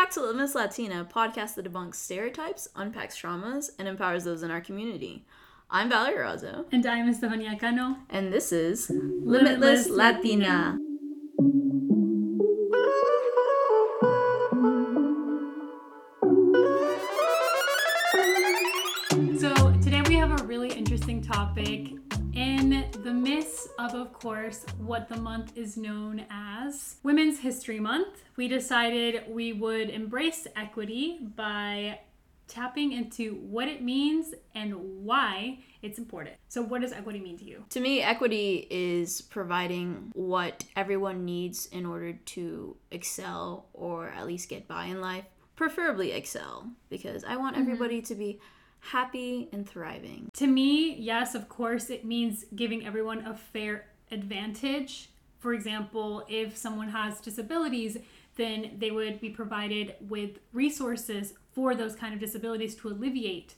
back to Limitless Latina, podcast that debunks stereotypes, unpacks traumas, and empowers those in our community. I'm Valerie Razo. And I'm Estefania Cano. And this is Limitless, Limitless Latina. So course, what the month is known as Women's History Month, we decided we would embrace equity by tapping into what it means and why it's important. So, what does equity mean to you? To me, equity is providing what everyone needs in order to excel or at least get by in life, preferably excel, because I want mm-hmm. everybody to be happy and thriving. To me, yes, of course, it means giving everyone a fair advantage. For example, if someone has disabilities, then they would be provided with resources for those kind of disabilities to alleviate.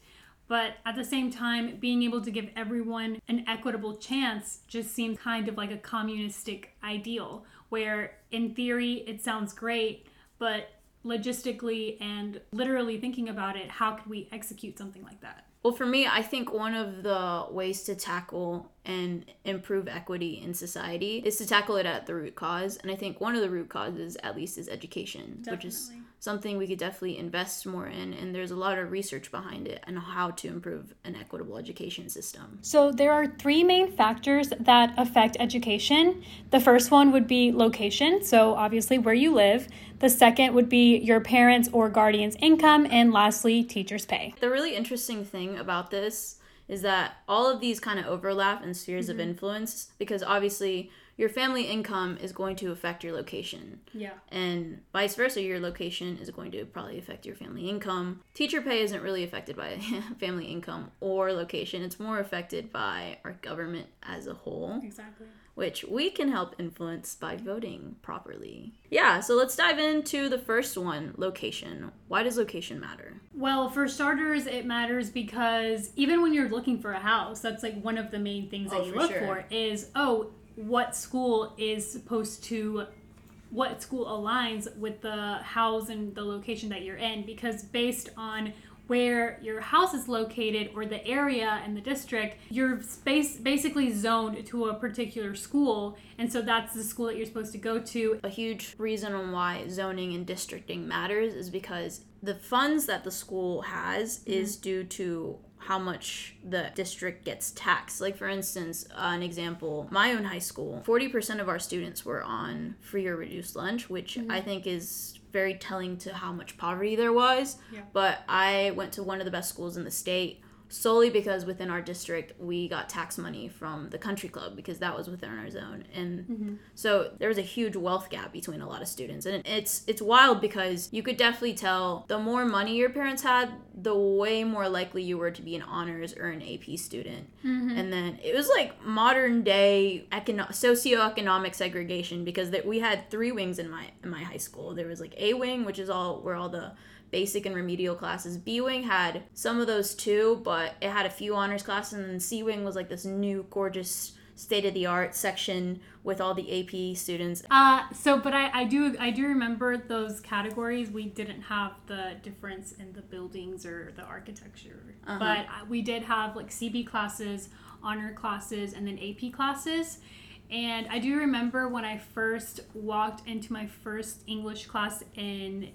But at the same time, being able to give everyone an equitable chance just seems kind of like a communistic ideal, where in theory it sounds great, but logistically and literally thinking about it, how could we execute something like that? Well, for me, I think one of the ways to tackle and improve equity in society is to tackle it at the root cause. And I think one of the root causes, at least, is education, Definitely. which is something we could definitely invest more in. And there's a lot of research behind it and how to improve an equitable education system. So, there are three main factors that affect education. The first one would be location, so obviously where you live. The second would be your parents' or guardians' income. And lastly, teachers' pay. The really interesting thing about this is that all of these kind of overlap in spheres mm-hmm. of influence because obviously your family income is going to affect your location. Yeah. And vice versa, your location is going to probably affect your family income. Teacher pay isn't really affected by family income or location, it's more affected by our government as a whole. Exactly. Which we can help influence by voting properly. Yeah, so let's dive into the first one location. Why does location matter? Well, for starters, it matters because even when you're looking for a house, that's like one of the main things that oh, you look sure. for is oh, what school is supposed to what school aligns with the house and the location that you're in. Because based on where your house is located or the area and the district you're space basically zoned to a particular school. And so that's the school that you're supposed to go to. A huge reason on why zoning and districting matters is because the funds that the school has mm-hmm. is due to how much the district gets taxed. Like, for instance, uh, an example, my own high school, 40% of our students were on free or reduced lunch, which mm-hmm. I think is very telling to how much poverty there was. Yeah. But I went to one of the best schools in the state solely because within our district we got tax money from the country club because that was within our zone and mm-hmm. so there was a huge wealth gap between a lot of students and it's it's wild because you could definitely tell the more money your parents had the way more likely you were to be an honors or an AP student mm-hmm. and then it was like modern day econo- socioeconomic segregation because that we had three wings in my in my high school there was like A wing which is all where all the basic and remedial classes. B Wing had some of those too, but it had a few honors classes, and then C Wing was like this new, gorgeous, state of the art section with all the AP students. Uh, so, but I, I do I do remember those categories. We didn't have the difference in the buildings or the architecture, uh-huh. but we did have like CP classes, honor classes, and then AP classes. And I do remember when I first walked into my first English class in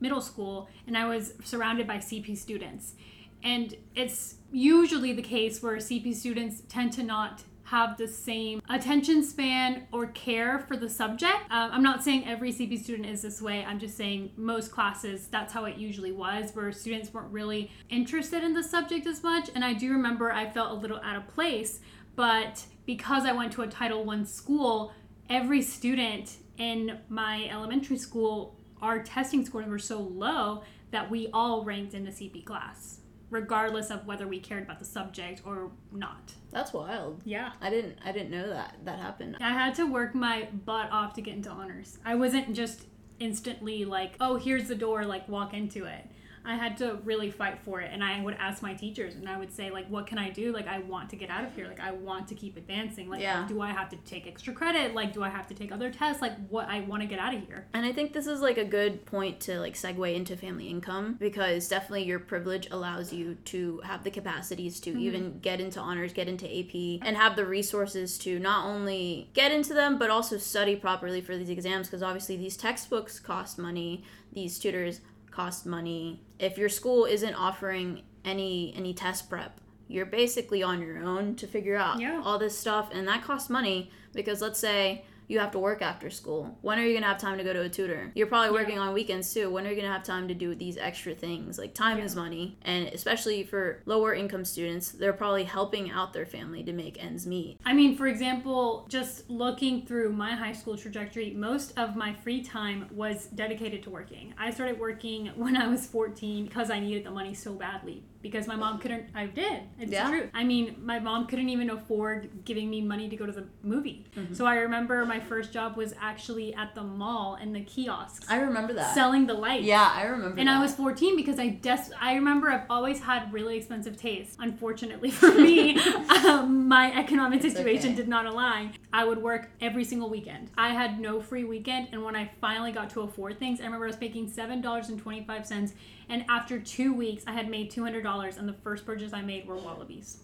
middle school and I was surrounded by CP students. And it's usually the case where CP students tend to not have the same attention span or care for the subject. Um, I'm not saying every CP student is this way. I'm just saying most classes, that's how it usually was, where students weren't really interested in the subject as much. And I do remember I felt a little out of place, but because I went to a Title I school, every student in my elementary school our testing scores were so low that we all ranked in the CP class, regardless of whether we cared about the subject or not. That's wild. Yeah. I didn't I didn't know that that happened. I had to work my butt off to get into honors. I wasn't just instantly like, "Oh, here's the door, like walk into it." I had to really fight for it. And I would ask my teachers and I would say, like, what can I do? Like, I want to get out of here. Like, I want to keep advancing. Like, Yeah. do I have to take extra credit? Like, do I have to take other tests? Like, what I want to get out of here. And I think this is like a good point to like segue into family income because definitely your privilege allows you to have the capacities to mm-hmm. even get into honors, get into AP, and have the resources to not only get into them but also study properly for these exams because obviously these textbooks cost money, these tutors cost money. If your school isn't offering any any test prep, you're basically on your own to figure out Yeah. all this stuff and that costs money because let's say you have to work after school. When are you gonna have time to go to a tutor? You're probably Yeah. working on weekends too. When are you gonna have time to do these extra things? Like time is money, and especially for lower income students, they're probably helping out their family to make ends meet. I mean, for example, just looking through my high school trajectory, most of my free time was dedicated to working. I started working when I was 14 because I needed the money so badly. Because my mom couldn't, I did. It's Yeah. true. I mean, my mom couldn't even afford giving me money to go to the movie. Mm-hmm. So I remember my first job was actually at the mall in the kiosks, I remember that. selling the lights. yeah, I remember. And that. I was 14 because I des- I remember I've always had really expensive taste. Unfortunately for me, um, my economic It's situation okay. did not align. I would work every single weekend. I had no free weekend, and when I finally got to afford things, I remember I was making seven dollars and 25 cents. And after two weeks, I had made two hundred dollars, and the first purchase I made were Wallabees.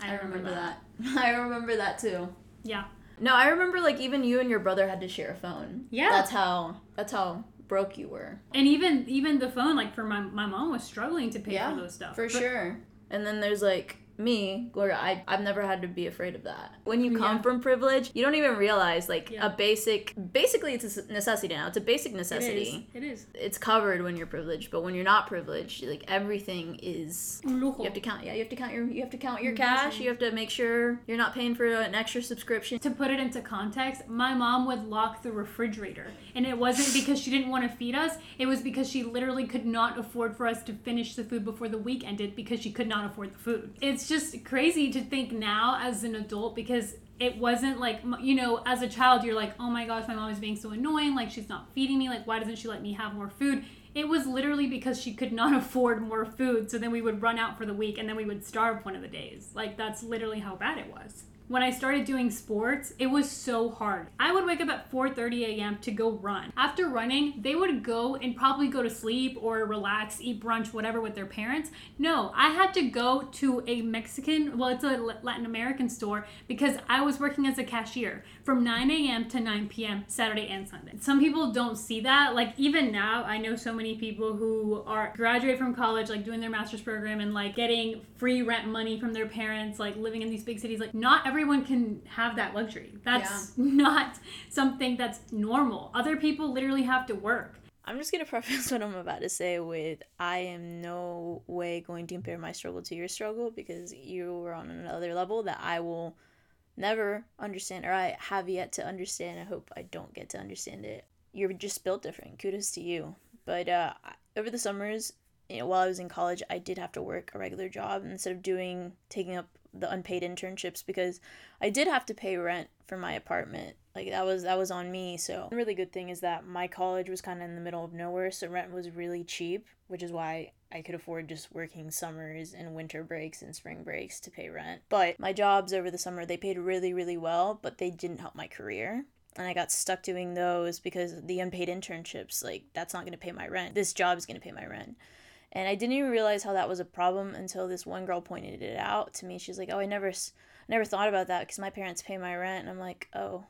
I remember that. I remember that too. Yeah. No, I remember like even you and your brother had to share a phone. Yeah. That's how. That's how broke you were. And even even the phone, like for my my mom was struggling to pay Yeah, for those stuff. For But- sure. And then there's like me, Gloria, I, I've never had to be afraid of that. When you come Yeah. from privilege, you don't even realize like Yeah. a basic, basically it's a necessity now. It's a basic It is. necessity. It is. It's covered when you're privileged, but when you're not privileged, like everything is. You have to count. Yeah, you have to count your. You have to count your mm-hmm. cash. You have to make sure you're not paying for an extra subscription. To put it into context, my mom would lock the refrigerator. And it wasn't because she didn't want to feed us, it was because she literally could not afford for us to finish the food before the week ended because she could not afford the food. It's just crazy to think now as an adult because it wasn't like, you know, as a child, you're like, oh my gosh, my mom is being so annoying. Like, she's not feeding me. Like, why doesn't she let me have more food? It was literally because she could not afford more food. So then we would run out for the week and then we would starve one of the days. Like, that's literally how bad it was when I started doing sports, it was so hard. I would wake up at 4:30 a.m. to go run. After running, they would go and probably go to sleep or relax, eat brunch, whatever with their parents. No, I had to go to a Mexican, well, it's a Latin American store because I was working as a cashier from 9 a.m. to 9 p.m. Saturday and Sunday. Some people don't see that. Like even now, I know so many people who are graduate from college, like doing their master's program and like getting free rent money from their parents, like living in these big cities. Like not everyone can have that luxury. That's not something that's normal. Other people literally have to work. I'm just gonna preface what I'm about to say with I am no way going to compare my struggle to your struggle because you were on another level that I will never understand or I have yet to understand. I hope I don't get to understand it. You're just built different. Kudos to you. But uh, over the summers, you know, while I was in college, I did have to work a regular job instead of doing taking up the unpaid internships because I did have to pay rent for my apartment. Like that was that was on me. So the really good thing is that my college was kind of in the middle of nowhere, so rent was really cheap, which is why I could afford just working summers and winter breaks and spring breaks to pay rent. But my jobs over the summer, they paid really really well, but they didn't help my career. And I got stuck doing those because the unpaid internships, like that's not going to pay my rent. This job is going to pay my rent. And I didn't even realize how that was a problem until this one girl pointed it out to me. She's like, "Oh, I never, never thought about that because my parents pay my rent." And I'm like, "Oh,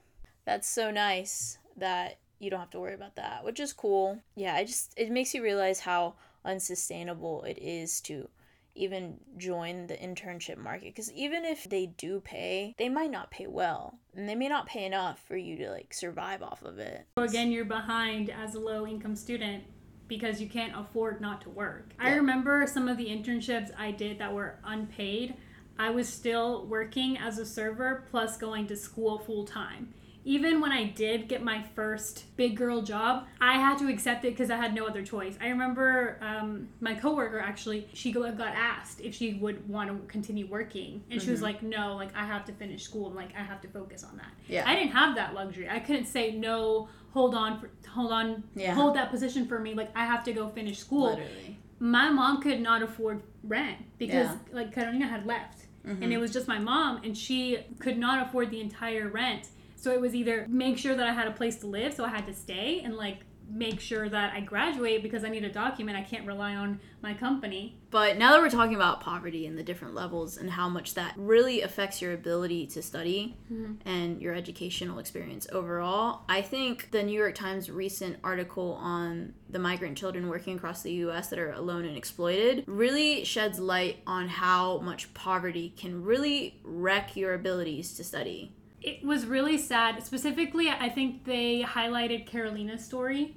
that's so nice that you don't have to worry about that," which is cool. Yeah, I just it makes you realize how unsustainable it is to even join the internship market because even if they do pay, they might not pay well, and they may not pay enough for you to like survive off of it. So again, you're behind as a low income student because you can't afford not to work. I remember some of the internships I did that were unpaid. I was still working as a server plus going to school full time. Even when I did get my first big girl job, I had to accept it because I had no other choice. I remember um, my coworker actually, she got asked if she would want to continue working, and she was like, "No, like I have to finish school, and like I have to focus on that." Yeah. I didn't have that luxury. I couldn't say no. Hold on, for, hold on, Yeah. hold that position for me. Like I have to go finish school. Literally. my mom could not afford rent because Yeah. like Carolina had left, Mm-hmm. and it was just my mom, and she could not afford the entire rent. So it was either make sure that I had a place to live, so I had to stay, and like make sure that I graduate because I need a document. I can't rely on my company. But now that we're talking about poverty and the different levels and how much that really affects your ability to study mm-hmm. and your educational experience overall, I think the New York Times recent article on the migrant children working across the US that are alone and exploited really sheds light on how much poverty can really wreck your abilities to study. It was really sad. Specifically, I think they highlighted Carolina's story.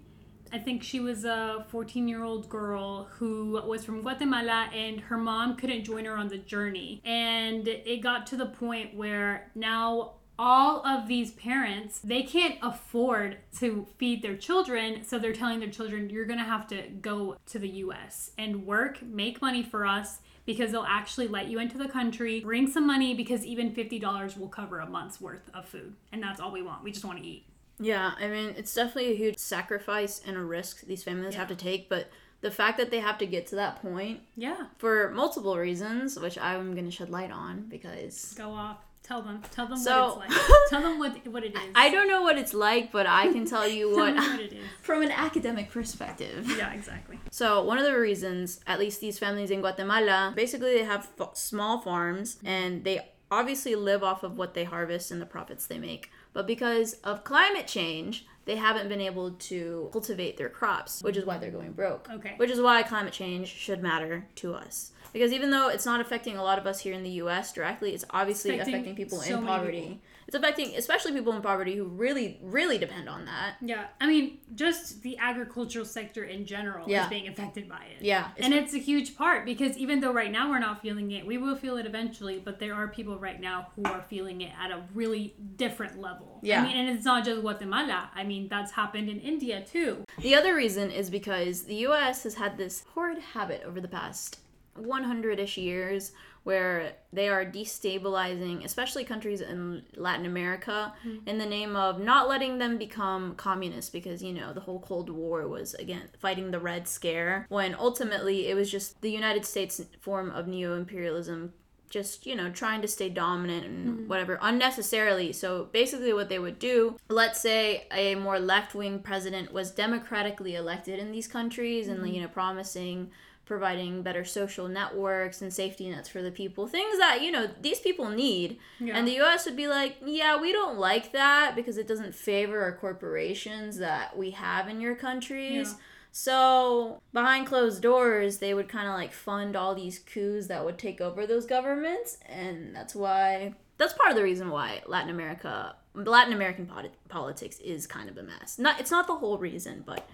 I think she was a 14 year old girl who was from Guatemala and her mom couldn't join her on the journey. And it got to the point where now all of these parents they can't afford to feed their children so they're telling their children you're going to have to go to the US and work make money for us because they'll actually let you into the country bring some money because even $50 will cover a month's worth of food. And that's all we want. We just want to eat Yeah, I mean, it's definitely a huge sacrifice and a risk these families have to take, but the fact that they have to get to that point yeah. for multiple reasons, which I'm going to shed light on because go off. Tell them. Tell them So- what it's like. Tell them what what it is. I don't know what it's like, but I can tell you what what it is. from an academic perspective. yeah exactly. So, one of the reasons, at least these families in Guatemala, basically they have f- small farms and they obviously live off of what they harvest and the profits they make. But because of climate change, they haven't been able to cultivate their crops, which is why they're going broke. Okay. Which is why climate change should matter to us. Because even though it's not affecting a lot of us here in the US directly, it's obviously Affecting affecting, people so in poverty. people. It's affecting especially people in poverty who really, really depend on that. Yeah, I mean, just the agricultural sector in general Yeah. is being affected by it. Yeah. And it's a huge part because even though right now we're not feeling it, we will feel it eventually, but there are people right now who are feeling it at a really different level. Yeah. I mean, and it's not just Guatemala. I mean, that's happened in India too. The other reason is because the US has had this horrid habit over the past 100 ish years where they are destabilizing, especially countries in Latin America, mm-hmm. in the name of not letting them become communist because, you know, the whole Cold War was, again, fighting the Red Scare, when ultimately it was just the United States form of neo imperialism just you know trying to stay dominant and mm-hmm. whatever unnecessarily. So basically what they would do let's say a more left-wing president was democratically elected in these countries and mm-hmm. you know promising providing better social networks and safety nets for the people things that you know these people need Yeah. and the US would be like yeah we don't like that because it doesn't favor our corporations that we have in your countries Yeah. so behind closed doors, they would kind of like fund all these coups that would take over those governments, and that's why that's part of the reason why Latin America, Latin American poli- politics is kind of a mess. Not it's not the whole reason, but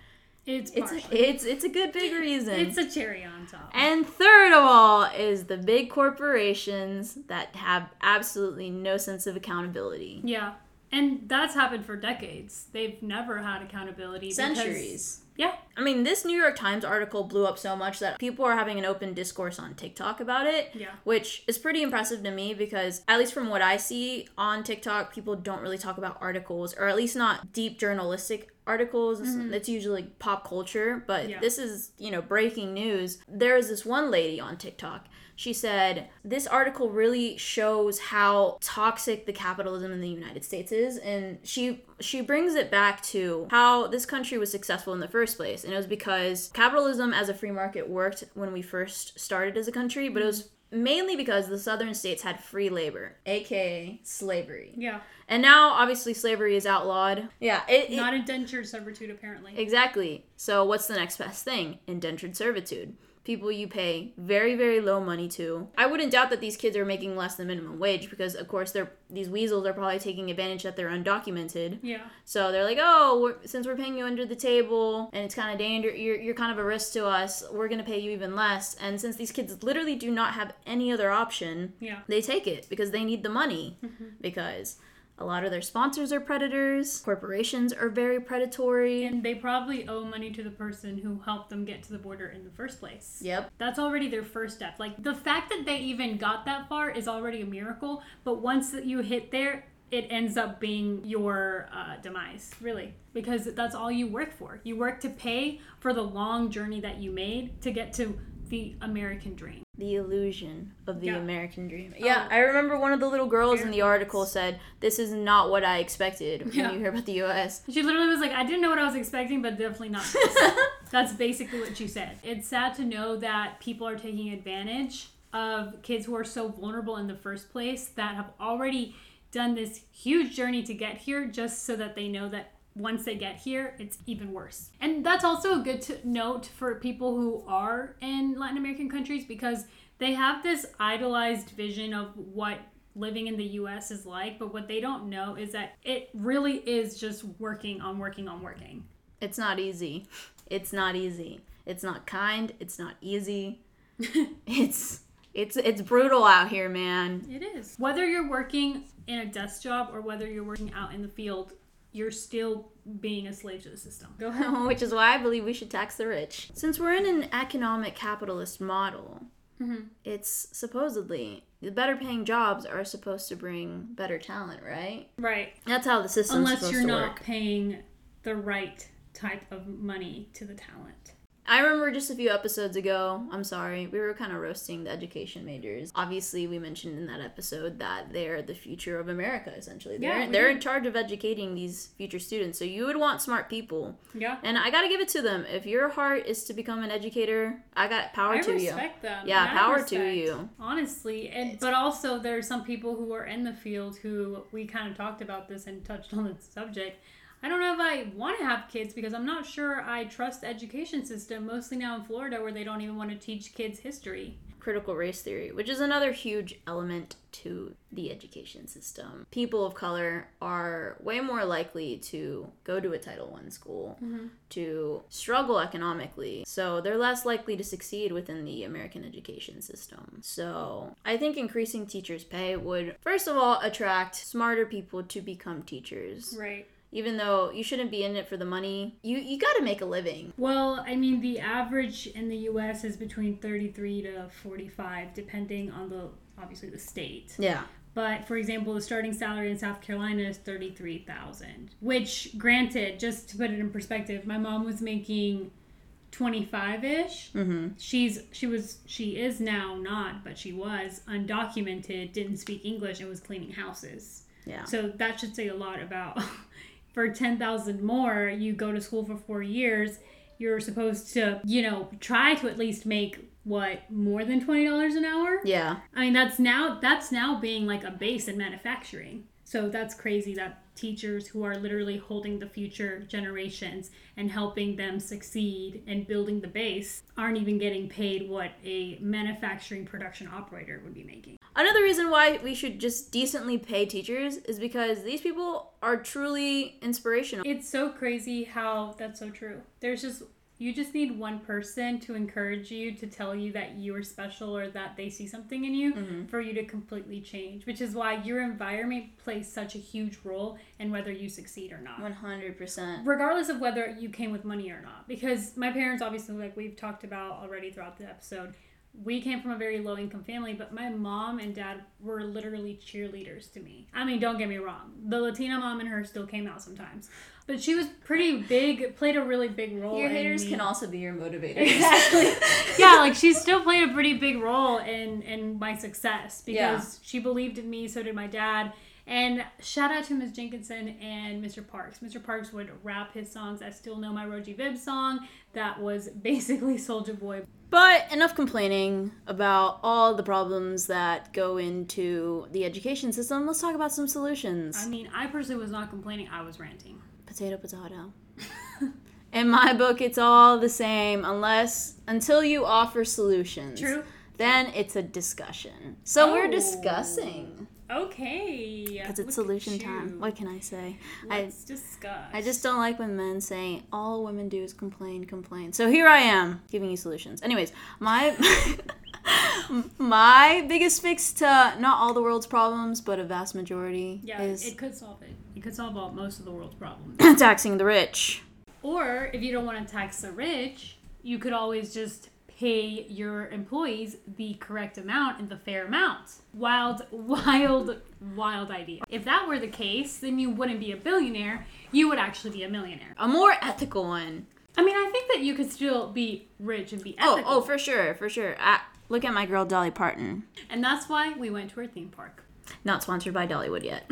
It's it's a, it's it's a good big reason. It's a cherry on top. and third of all is the big corporations that have absolutely no sense of accountability. yeah. And that's happened for decades. They've never had accountability. because- Centuries. yeah. I mean, this New York Times article blew up so much that people are having an open discourse on TikTok about it. Yeah. Which is pretty impressive to me because, at least from what I see on TikTok, people don't really talk about articles, or at least not deep journalistic articles. It's usually pop culture, but Mm-hmm. Yeah. this is, you know, breaking news. There is this one lady on TikTok. She said, This article really shows how toxic the capitalism in the United States is. And she she brings it back to how this country was successful in the first place. And it was because capitalism as a free market worked when we first started as a country, but it was mainly because the southern states had free labor, aka slavery. Yeah. And now obviously slavery is outlawed. Yeah, it, it- Not indentured servitude, apparently. Exactly. So what's the next best thing? Indentured servitude. People you pay very very low money to. I wouldn't doubt that these kids are making less than minimum wage because of course they're these weasels are probably taking advantage that they're undocumented. Yeah. So they're like, "Oh, we're, since we're paying you under the table and it's kind of danger you're you're kind of a risk to us, we're going to pay you even less." And since these kids literally do not have any other option, Yeah. they take it because they need the money mm-hmm. because a lot of their sponsors are predators, corporations are very predatory. And they probably owe money to the person who helped them get to the border in the first place. Yep. That's already their first step. Like the fact that they even got that far is already a miracle. But once you hit there, it ends up being your uh, demise, really, because that's all you work for. You work to pay for the long journey that you made to get to the American dream. The illusion of the Yeah. American dream. Um, yeah, Oh. I remember one of the little girls in the article said, This is not what I expected when Yeah. you hear about the US. She literally was like, I didn't know what I was expecting, but definitely not this. That's basically what she said. It's sad to know that people are taking advantage of kids who are so vulnerable in the first place that have already done this huge journey to get here just so that they know that once they get here, it's even worse. And that's also a good to note for people who are in Latin American countries because they have this idolized vision of what living in the US is like, but what they don't know is that it really is just working on working on working. It's not easy. It's not easy. It's not kind. It's not easy. it's it's it's brutal out here, man. It is. Whether you're working in a desk job or whether you're working out in the field, you're still being a slave to the system. Go ahead. Which is why I believe we should tax the rich. Since we're in an economic capitalist model, Mm-hmm. it's supposedly the better paying jobs are supposed to bring better talent, right? Right. That's how the system. Unless supposed you're not work. paying the right type of money to the talent. I remember just a few episodes ago, I'm sorry, we were kind of roasting the education majors. Obviously, we mentioned in that episode that they're the future of America, essentially. They're, Yeah, they're in charge of educating these future students. So you would want smart people. Yeah. And I gotta give it to them. If your heart is to become an educator, I got power I to you. I respect them. Yeah, power to you. Honestly, and but also there are some people who are in the field who we kind of talked about this and touched on the subject. I don't know if I want to have kids because I'm not sure I trust the education system. Mostly now in Florida, where they don't even want to teach kids history. Critical race theory, which is another huge element to the education system. People of color are way more likely to go to a Title I school, mm-hmm. to struggle economically. So they're less likely to succeed within the American education system. So I think increasing teachers' pay would, first of all, attract smarter people to become teachers. Right. Even though you shouldn't be in it for the money, you, you gotta make a living. Well, I mean, the average in the U.S. is between 33 to 45, depending on the obviously the state. Yeah. But for example, the starting salary in South Carolina is thirty-three thousand. Which, granted, just to put it in perspective, my mom was making twenty-five-ish. Mm-hmm. She's she was she is now not, but she was undocumented, didn't speak English, and was cleaning houses. Yeah. So that should say a lot about. for ten thousand more, you go to school for four years. You're supposed to, you know, try to at least make what more than twenty dollars an hour. Yeah. I mean, that's now that's now being like a base in manufacturing. So that's crazy that teachers who are literally holding the future generations and helping them succeed and building the base aren't even getting paid what a manufacturing production operator would be making. Another reason why we should just decently pay teachers is because these people are truly inspirational. It's so crazy how that's so true. There's just you just need one person to encourage you to tell you that you are special or that they see something in you mm-hmm. for you to completely change, which is why your environment plays such a huge role in whether you succeed or not. 100%. regardless of whether you came with money or not because my parents obviously like we've talked about already throughout the episode we came from a very low income family but my mom and dad were literally cheerleaders to me i mean don't get me wrong the latina mom in her still came out sometimes but she was pretty big played a really big role Your haters can also be your motivators. Exactly. yeah, like she still played a pretty big role in in my success because Yeah. she believed in me. So did my dad. And shout out to Ms. Jenkinson and Mr. Parks. Mr. Parks would rap his songs. I still know my Roji Vib song. That was basically Soulja Boy. But enough complaining about all the problems that go into the education system. Let's talk about some solutions. I mean, I personally was not complaining. I was ranting. potato, potato. In my book, it's all the same unless until you offer solutions. True. Then it's a discussion. So we're Oh. discussing Okay. because it's Look solution time. What can I say? I Let's discuss. I just don't like when men say all women do is complain, complain. So here I am giving you solutions. Anyways, my my biggest fix to not all the world's problems, but a vast majority Yeah, is it could solve it. It could solve all most of the world's problems. taxing the rich. Or if you don't want to tax the rich, you could always just pay your employees the correct amount and the fair amount. Wild, wild, wild idea. If that were the case, then you wouldn't be a billionaire. You would actually be a millionaire. A more ethical one. I mean, I think that you could still be rich and be Oh, ethical. oh, for sure, for sure. Ah, look at my girl Dolly Parton. and that's why we went to her theme park. Not sponsored by Dollywood yet.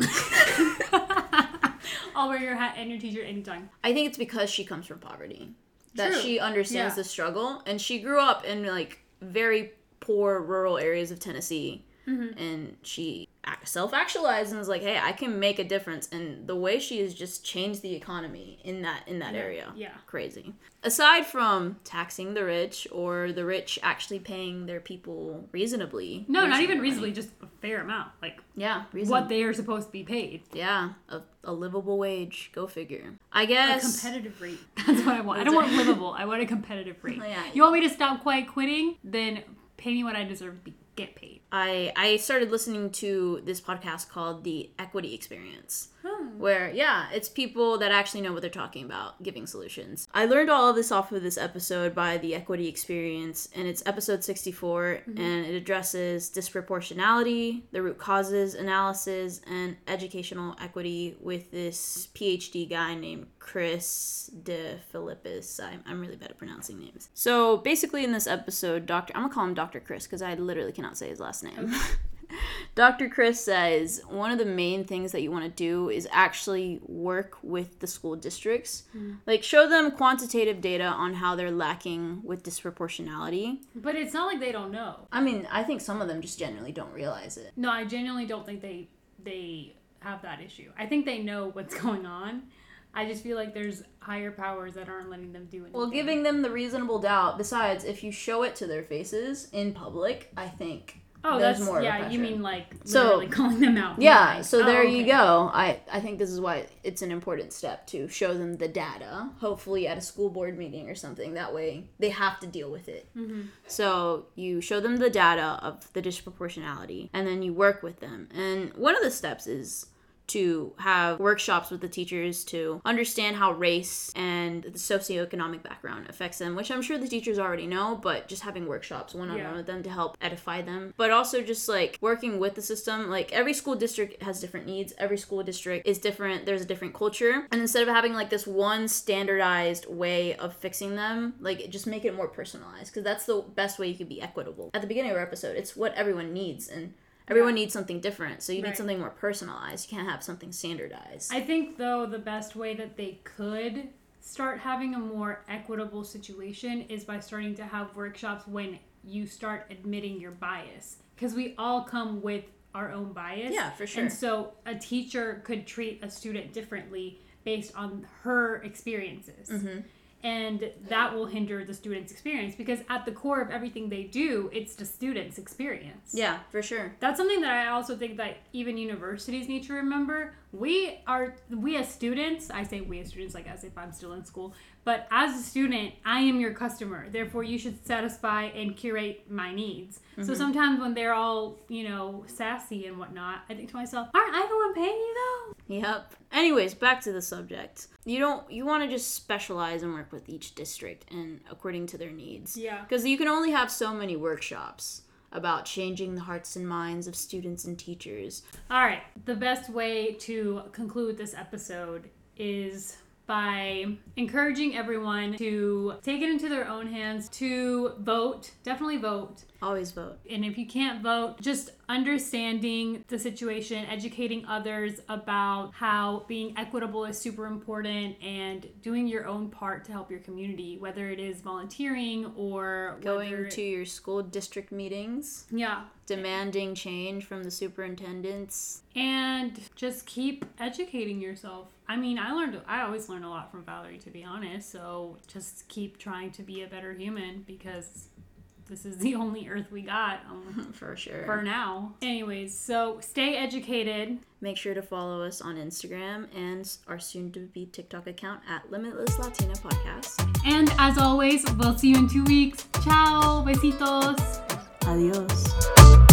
I'll wear your hat and your t-shirt anytime. I think it's because she comes from poverty. That True. she understands Yeah. the struggle and she grew up in like very poor rural areas of Tennessee. Mm-hmm. And she self actualized and was like, "Hey, I can make a difference." And the way she has just changed the economy in that in that area, yeah. crazy. Aside from taxing the rich or the rich actually paying their people reasonably, No, not even reasonably. reasonably, just a fair amount. Like Yeah, reasonably. what they are supposed to be paid. Yeah, a, a livable wage. Go figure. I guess. A competitive rate. That's what I want. I don't want livable. I want a competitive rate. Yeah. You want me to stop quiet quitting? Then pay me what I deserve to be, get paid. I I started listening to this podcast called The Equity Experience. Hmm. Where, yeah, it's people that actually know what they're talking about giving solutions. I learned all of this off of this episode by The Equity Experience, and it's episode 64, Mm-hmm. and it addresses disproportionality, the root causes analysis, and educational equity with this PhD guy named Chris De. I'm, I'm really bad at pronouncing names. So basically, in this episode, Doctor, I'm gonna call him Dr. Chris because I literally cannot say his last name. Dr. Chris says one of the main things that you want to do is actually work with the school districts. Mm-hmm. Like, show them quantitative data on how they're lacking with disproportionality. But it's not like they don't know. I mean, I think some of them just generally don't realize it. No, I genuinely don't think they they have that issue. I think they know what's going on. I just feel like there's higher powers that aren't letting them do anything. Well, giving them the reasonable doubt, besides, if you show it to their faces in public, I think. Oh, there's that's more yeah. You mean like So- literally calling them out? Yeah, Like, so oh, there okay. you go. I, I think this is why it's an important step to show them the data, hopefully at a school board meeting or something. That way they have to deal with it. Mm-hmm. So you show them the data of the disproportionality and then you work with them. And one of the steps is to have workshops with the teachers to understand how race and the socioeconomic background affects them, which I'm sure the teachers already know, but just having workshops one on one with them to help edify them. But also just like working with the system, like every school district has different needs, every school district is different, there's a different culture. And instead of having like this one standardized way of fixing them, like just make it more personalized because that's the best way you could be equitable. At the beginning of our episode, it's what everyone needs and everyone Yeah. needs something different. So you need something more personalized. You can't have something standardized. I think though the best way that they could start having a more equitable situation is by starting to have workshops when you start admitting your bias because we all come with our own bias. Yeah, for sure. And so a teacher could treat a student differently based on her experiences. Mm-hmm. And that will hinder the student's experience because at the core of everything they do, it's the student's experience yeah, for sure. that's something that I also think that even universities need to remember. We are we as students, I say we as students like as if I'm still in school, but as a student, I am your customer. Therefore, you should satisfy and curate my needs. So mm-hmm. sometimes when they're all, you know, sassy and whatnot, I think to myself, aren't I the one paying you though? Yep. Anyways, back to the subject. You don't you want to just specialize and work with each district and according to their needs. Yeah. Because you can only have so many workshops about changing the hearts and minds of students and teachers. All right. The best way to conclude this episode is by encouraging everyone to take it into their own hands to vote. Definitely vote. Always vote. And if you can't vote, just understanding the situation, educating others about how being equitable is super important and doing your own part to help your community, whether it is volunteering or Going whether- to your school district meetings, yeah. demanding change from the superintendents. And just keep educating yourself. I mean, I learned, I always learn a lot from Valerie, to be honest. So just keep trying to be a better human because this is the only earth we got um, For sure. for now. Anyways, so stay educated. Make sure to follow us on Instagram and our soon to be TikTok account at Limitless Latina Podcast. And as always, we'll see you in two weeks. Ciao. Besitos. Adios.